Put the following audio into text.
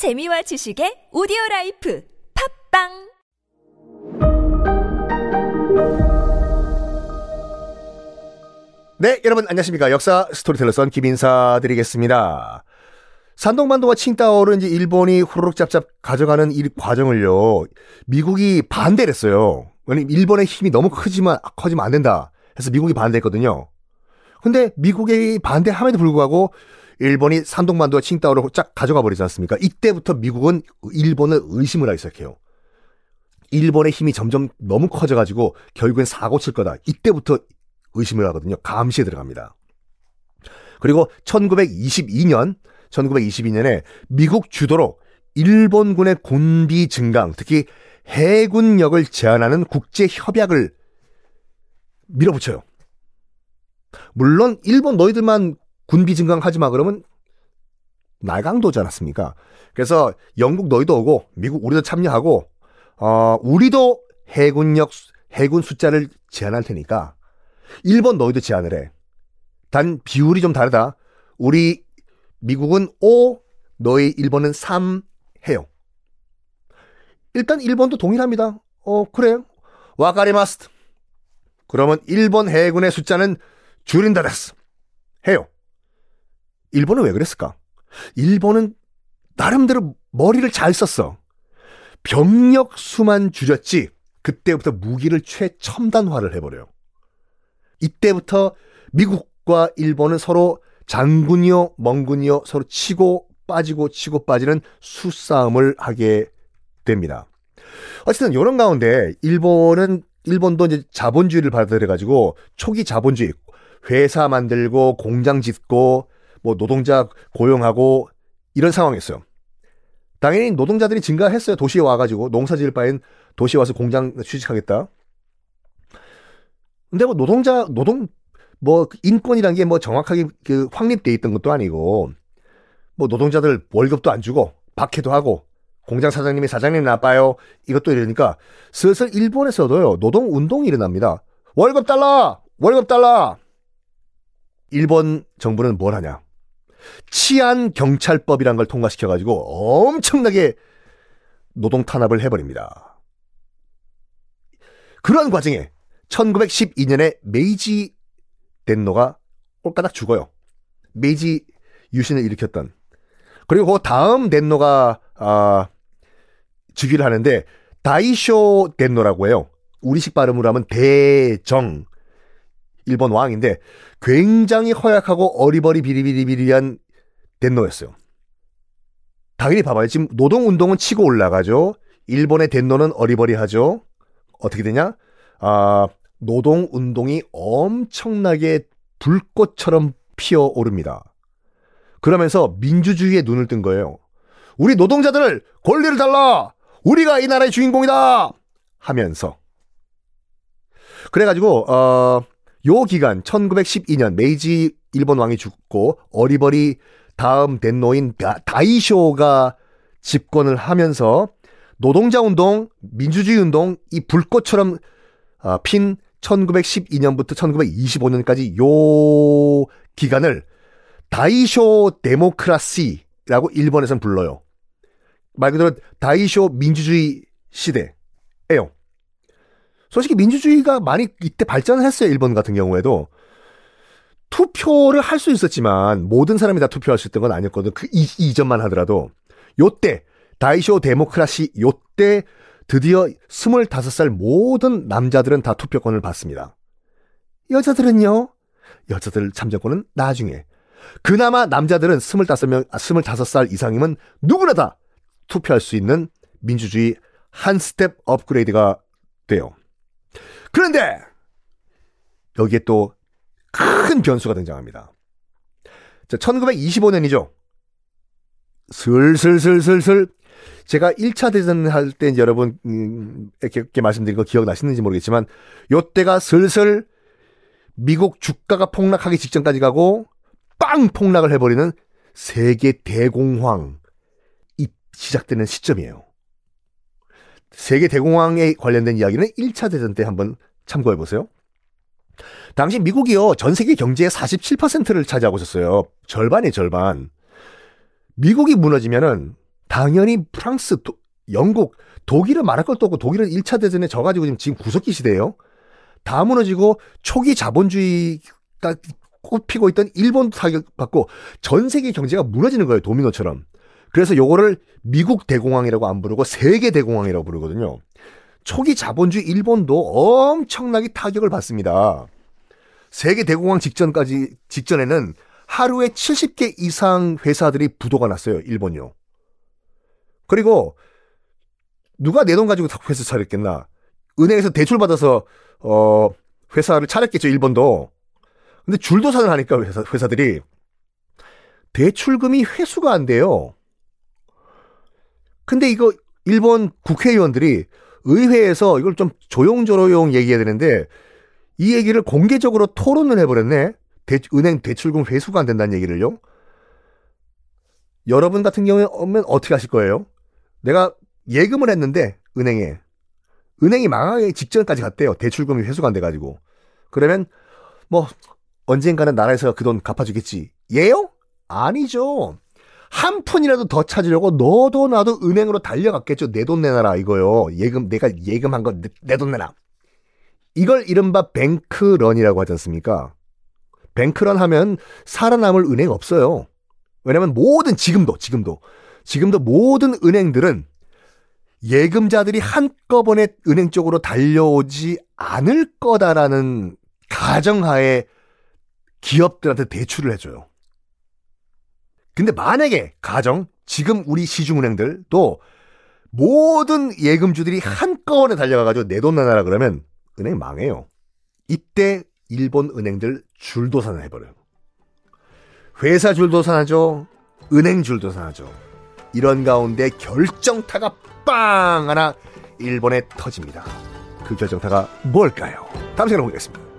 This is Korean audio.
재미와 지식의 오디오 라이프 팟빵 네, 여러분 안녕하십니까. 역사 스토리텔러 썬킴 인사 드리겠습니다. 산동반도와 칭다오를 이제 일본이 후루룩 짭짭 가져가는 이 과정을요. 미국이 반대를 했어요. 왜냐면 일본의 힘이 너무 크지만 커지면 안 된다. 해서 미국이 반대했거든요. 근데 미국이 반대함에도 불구하고 일본이 산동반도와 칭다오를 쫙 가져가 버리지 않습니까? 이때부터 미국은 일본을 의심을 하기 시작해요. 일본의 힘이 점점 너무 커져가지고 결국엔 사고 칠 거다. 이때부터 의심을 하거든요. 감시에 들어갑니다. 그리고 1922년, 1922년에 미국 주도로 일본군의 군비 증강, 특히 해군력을 제한하는 국제 협약을 밀어붙여요. 물론 일본 너희들만 군비 증강하지 마 그러면 날강도지 않았습니까? 그래서 영국 너희도 오고 미국 우리도 참여하고 어 우리도 해군력 해군 숫자를 제한할 테니까 일본 너희도 제한을 해. 단 비율이 좀 다르다. 우리 미국은 5, 너희 일본은 3 해요. 일단 일본도 동일합니다. 어 그래. 와카리마스. 그러면 일본 해군의 숫자는 줄인다 됐어. 해요. 일본은 왜 그랬을까? 일본은 나름대로 머리를 잘 썼어. 병력 수만 줄였지 그때부터 무기를 최첨단화를 해버려요. 이때부터 미국과 일본은 서로 장군이요, 멍군이요 서로 치고 빠지고 치고 빠지는 수싸움을 하게 됩니다. 어쨌든 이런 가운데 일본은 일본도 이제 자본주의를 받아들여가지고 초기 자본주의 회사 만들고 공장 짓고 뭐 노동자 고용하고 이런 상황이었어요. 당연히 노동자들이 증가했어요. 도시에 와가지고 농사 지을 바엔 도시에 와서 공장 취직하겠다. 근데 뭐 노동자 노동 뭐 인권이란 게 뭐 정확하게 그 확립돼 있던 것도 아니고 뭐 노동자들 월급도 안 주고 박해도 하고 공장 사장님이 사장님 나빠요 이것도 이러니까 슬슬 일본에서도요 노동 운동이 일어납니다. 월급 달라 월급 달라 일본 정부는 뭘 하냐 치안 경찰법이란 걸 통과시켜 가지고 엄청나게 노동 탄압을 해버립니다. 그런 과정에 1912년에 메이지 덴노가 꼴까닥 죽어요. 메이지 유신을 일으켰던. 그리고 그 다음 덴노가 아, 즉위를 하는데 다이쇼 덴노라고 해요. 우리식 발음으로 하면 대정 일본 왕인데 굉장히 허약하고 어리버리 비리비리비리한 덴노였어요. 당연히 봐봐요. 지금 노동운동은 치고 올라가죠. 일본의 덴노는 어리버리하죠. 어떻게 되냐? 아, 노동운동이 엄청나게 불꽃처럼 피어오릅니다. 그러면서 민주주의에 눈을 뜬 거예요. 우리 노동자들을 권리를 달라! 우리가 이 나라의 주인공이다! 하면서. 그래가지고, 어, 요 기간 1912년 메이지 일본 왕이 죽고 어리버리 다음 덴노인 다이쇼가 집권을 하면서 노동자 운동, 민주주의 운동 이 불꽃처럼 아, 핀 1912년부터 1925년까지 요 기간을 다이쇼 데모크라시라고 일본에선 불러요. 말 그대로 다이쇼 민주주의 시대예요. 솔직히 민주주의가 많이 이때 발전을 했어요. 일본 같은 경우에도. 투표를 할 수 있었지만 모든 사람이 다 투표할 수 있던 건 아니었거든. 그 이, 이전만 하더라도 요때 다이쇼 데모크라시 요때 드디어 25살 모든 남자들은 다 투표권을 받습니다. 여자들은요? 여자들 참정권은 나중에. 그나마 남자들은 25명, 아, 25살 이상이면 누구나 다 투표할 수 있는 민주주의 한 스텝 업그레이드가 돼요. 그런데 여기에 또 큰 변수가 등장합니다. 자, 1925년이죠. 슬슬슬슬슬 제가 1차 대전 할 때 여러분 음, 이렇게 말씀드린 거 기억나시는지 모르겠지만 요때가 슬슬 미국 주가가 폭락하기 직전까지 가고 빵 폭락을 해버리는 세계 대공황이 시작되는 시점이에요. 세계 대공황에 관련된 이야기는 1차 대전 때 한번 참고해 보세요. 당시 미국이요, 전 세계 경제의 47%를 차지하고 있었어요. 절반의 절반. 미국이 무너지면은 당연히 프랑스, 도, 영국, 독일은 말할 것도 없고 독일은 1차 대전에 져가지고 지금, 지금 구석기 시대예요. 다 무너지고 초기 자본주의가 꼽히고 있던 일본도 타격받고 전 세계 경제가 무너지는 거예요. 도미노처럼. 그래서 요거를 미국 대공황이라고 안 부르고 세계 대공황이라고 부르거든요. 초기 자본주의 일본도 엄청나게 타격을 받습니다. 세계 대공황 직전까지 직전에는 하루에 70개 이상 회사들이 부도가 났어요. 일본이요. 그리고 누가 내 돈 가지고 회사 차렸겠나? 은행에서 대출 받아서 어 회사를 차렸겠죠. 일본도. 근데 줄도산을 하니까 회사, 회사들이 대출금이 회수가 안 돼요. 근데 이거 일본 국회의원들이 의회에서 이걸 좀 조용조용 얘기해야 되는데 이 얘기를 공개적으로 토론을 해버렸네. 대, 은행 대출금 회수가 안 된다는 얘기를요. 여러분 같은 경우에 오면 어떻게 하실 거예요? 내가 예금을 했는데 은행에 은행이 망하기 직전까지 갔대요. 대출금이 회수가 안 돼가지고 그러면 뭐 언젠가는 나라에서 그 돈 갚아주겠지. 예요? 아니죠. 한 푼이라도 더 찾으려고 너도 나도 은행으로 달려갔겠죠. 내 돈 내놔라 이거요. 예금 내가 예금한 거 내 돈 내놔. 이걸 이른바 뱅크런이라고 하지 않습니까? 뱅크런 하면 살아남을 은행 없어요. 왜냐면 모든 지금도 지금도 지금도 모든 은행들은 예금자들이 한꺼번에 은행 쪽으로 달려오지 않을 거다라는 가정하에 기업들한테 대출을 해줘요. 근데 만약에 가정 지금 우리 시중은행들도 모든 예금주들이 한꺼번에 달려가가지고 내 돈 내놔라 그러면 은행 망해요. 이때 일본 은행들 줄도산을 해버려요. 회사 줄도산하죠. 은행 줄도산하죠. 이런 가운데 결정타가 빵 하나 일본에 터집니다. 그 결정타가 뭘까요? 다음 시간에 보겠습니다.